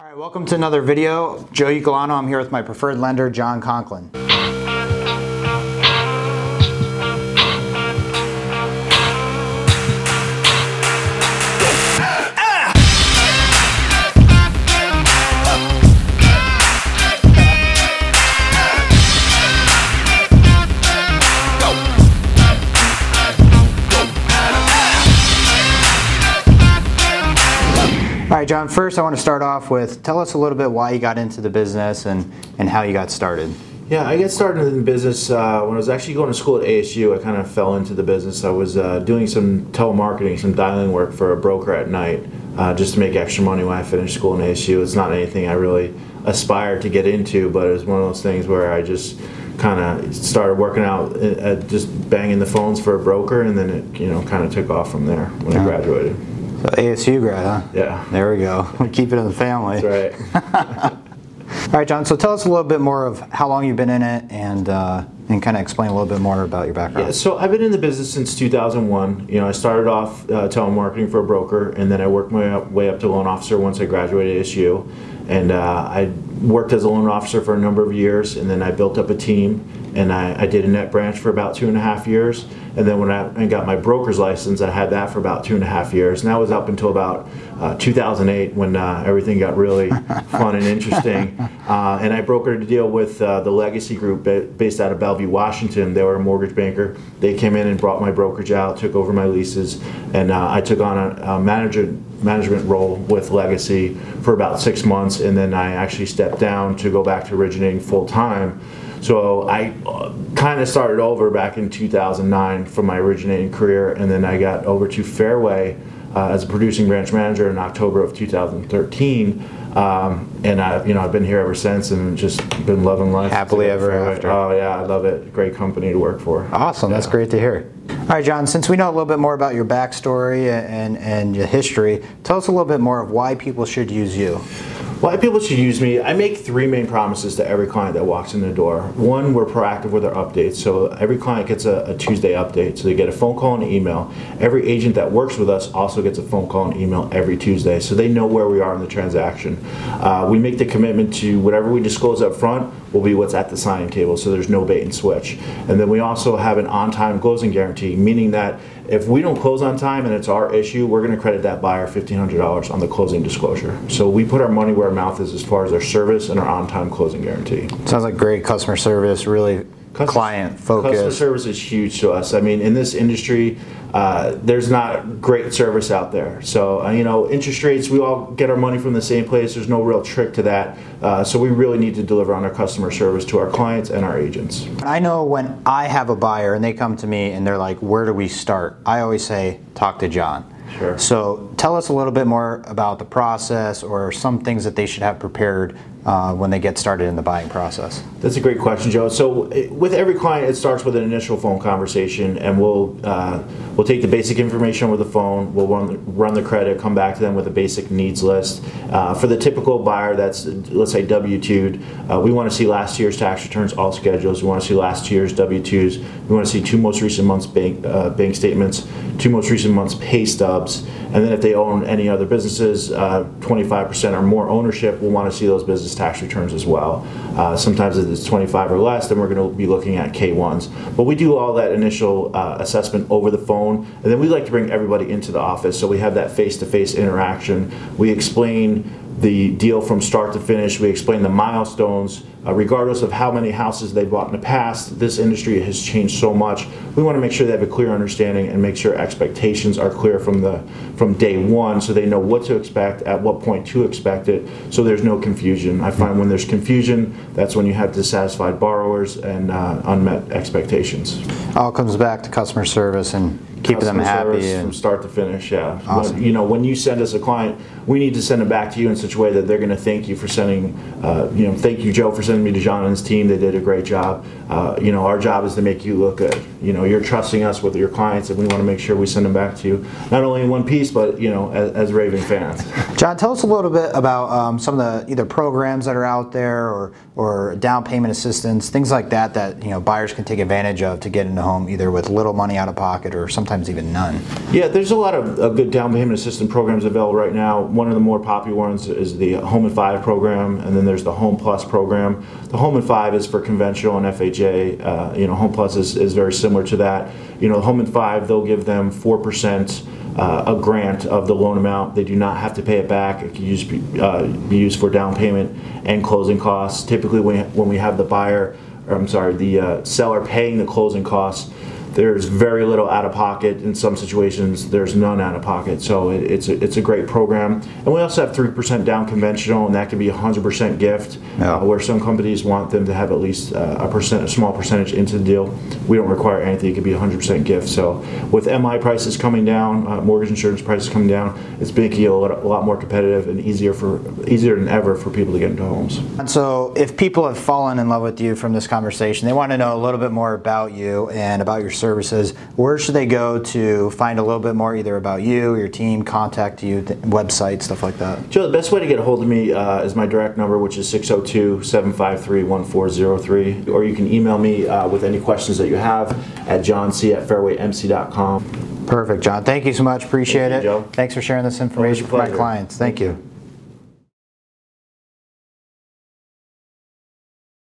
All right, welcome to another video. Joe Ucolano, I'm here with my preferred lender, John Conklin. All right, John, first I want to start off with tell us a little bit why you got into the business and, and how you got started. Yeah, I got started in business uh, when I was actually going to school at ASU. I kind of fell into the business. I was uh, doing some telemarketing, some dialing work for a broker at night, uh, just to make extra money when I finished school in ASU. It's not anything I really aspired to get into, but it was one of those things where I just kind of started working out, uh, just banging the phones for a broker, and then it you know kind of took off from there when I graduated. ASU grad, huh? Yeah. There we go. We keep it in the family. That's right. All right, John. So tell us a little bit more of how long you've been in it, and uh, and kind of explain a little bit more about your background. Yeah, so I've been in the business since 2001. You know, I started off uh, telemarketing for a broker, and then I worked my way up to loan officer once I graduated ASU. And uh, I worked as a loan officer for a number of years, and then I built up a team, and I, I did a net branch for about two and a half years. And then when I, I got my broker's license, I had that for about two and a half years, and that was up until about uh, 2008 when uh, everything got really fun and interesting. Uh, and I brokered a deal with uh, the Legacy Group based out of Bellevue, Washington. They were a mortgage banker. They came in and brought my brokerage out, took over my leases, and uh, I took on a, a manager management role with Legacy for about six months, and then I actually stepped down to go back to originating full time. So I uh, kind of started over back in 2009 from my originating career, and then I got over to Fairway uh, as a producing branch manager in October of 2013. Um, and I, you know, I've been here ever since, and just been loving life. Happily ever Fairway. after. Oh yeah, I love it. Great company to work for. Awesome. That's great to hear. All right, John. Since we know a little bit more about your backstory and and your history, tell us a little bit more of why people should use you. Why people should use me, I make three main promises to every client that walks in the door. One, we're proactive with our updates. So every client gets a, a Tuesday update. So they get a phone call and an email. Every agent that works with us also gets a phone call and email every Tuesday. So they know where we are in the transaction. Uh, we make the commitment to whatever we disclose up front will be what's at the signing table. So there's no bait and switch. And then we also have an on time closing guarantee, meaning that if we don't close on time and it's our issue, we're going to credit that buyer $1,500 on the closing disclosure. So we put our money where our mouth is as far as our service and our on-time closing guarantee. Sounds like great customer service. Really client focus. Customer service is huge to us. I mean, in this industry, uh, there's not great service out there. So, uh, you know, interest rates, we all get our money from the same place. There's no real trick to that. Uh, so we really need to deliver on our customer service to our clients and our agents. I know when I have a buyer and they come to me and they're like, "Where do we start?" I always say, "Talk to John." Sure. So tell us a little bit more about the process or some things that they should have prepared uh, when they get started in the buying process. That's a great question, Joe. So with every client, it starts with an initial phone conversation, and we'll uh, we'll take the basic information over the phone. We'll run run the credit, come back to them with a basic needs list. Uh, for the typical buyer, that's let's say W two. Uh, we want to see last year's tax returns, all schedules. We want to see last year's W twos. We want to see two most recent months bank uh, bank statements, two most recent months pay stubs, and then if they own any other businesses, uh, 25% or more ownership, we'll want to see those business tax returns as well. Uh, sometimes if it's 25 or less, then we're going to be looking at K1s. But we do all that initial uh, assessment over the phone, and then we like to bring everybody into the office so we have that face-to-face interaction. We explain the deal from start to finish. We explain the milestones. Uh, regardless of how many houses they bought in the past, this industry has changed so much. We want to make sure they have a clear understanding and make sure expectations are clear from the from day one, so they know what to expect, at what point to expect it, so there's no confusion. I find when there's confusion, that's when you have dissatisfied borrowers and uh, unmet expectations. All comes back to customer service and keeping them happy. service from start to finish. Yeah, Awesome. When- you know, when you send us a client, we need to send them back to you in such a way that they're going to thank you for sending. Uh, you know, thank you, Joe, for sending me to John and his team. They did a great job. Uh, you know, our job is to make you look good. You know, you're trusting us with your clients, and we want to make sure we send them back to you, not only in one piece, but you know, as, as Raven fans. John, tell us a little bit about um, some of the either programs that are out there or or down payment assistance, things like that that you know buyers can take advantage of to get into home either with little money out of pocket or sometimes sometimes even none. Yeah, there's a lot of good down payment assistance programs available right now. One of the more popular ones is the Home in Five program, and then there's the Home Plus program. The Home in Five is for conventional and FHA. Uh, you know, Home Plus is, is very similar to that. You know, Home in Five, they'll give them four percent. Uh, a grant of the loan amount. They do not have to pay it back. It can use, uh, be used for down payment and closing costs. Typically, when, when we have the buyer, or I'm sorry, the uh, seller paying the closing costs, there's very little out of pocket. In some situations, there's none out of pocket. So it, it's a, it's a great program. And we also have three percent down conventional, and that can be a hundred percent gift. Yeah. Uh, where some companies want them to have at least uh, a percent, a small percentage into the deal. We don't require anything. It could be a hundred percent gift. So with MI prices coming down, uh, mortgage insurance prices coming down, it's making it a lot, a lot more competitive and easier for easier than ever for people to get into homes. And so, if people have fallen in love with you from this conversation, they want to know a little bit more about you and about your services, where should they go to find a little bit more either about you, your team, contact you, th- website, stuff like that? Joe, the best way to get a hold of me uh, is my direct number, which is 602 753 1403. Or you can email me uh, with any questions that you have at johnc at fairwaymc.com. Perfect, John. Thank you so much. Appreciate Thank you, it. Joe. Thanks for sharing this information with my clients. Thank you.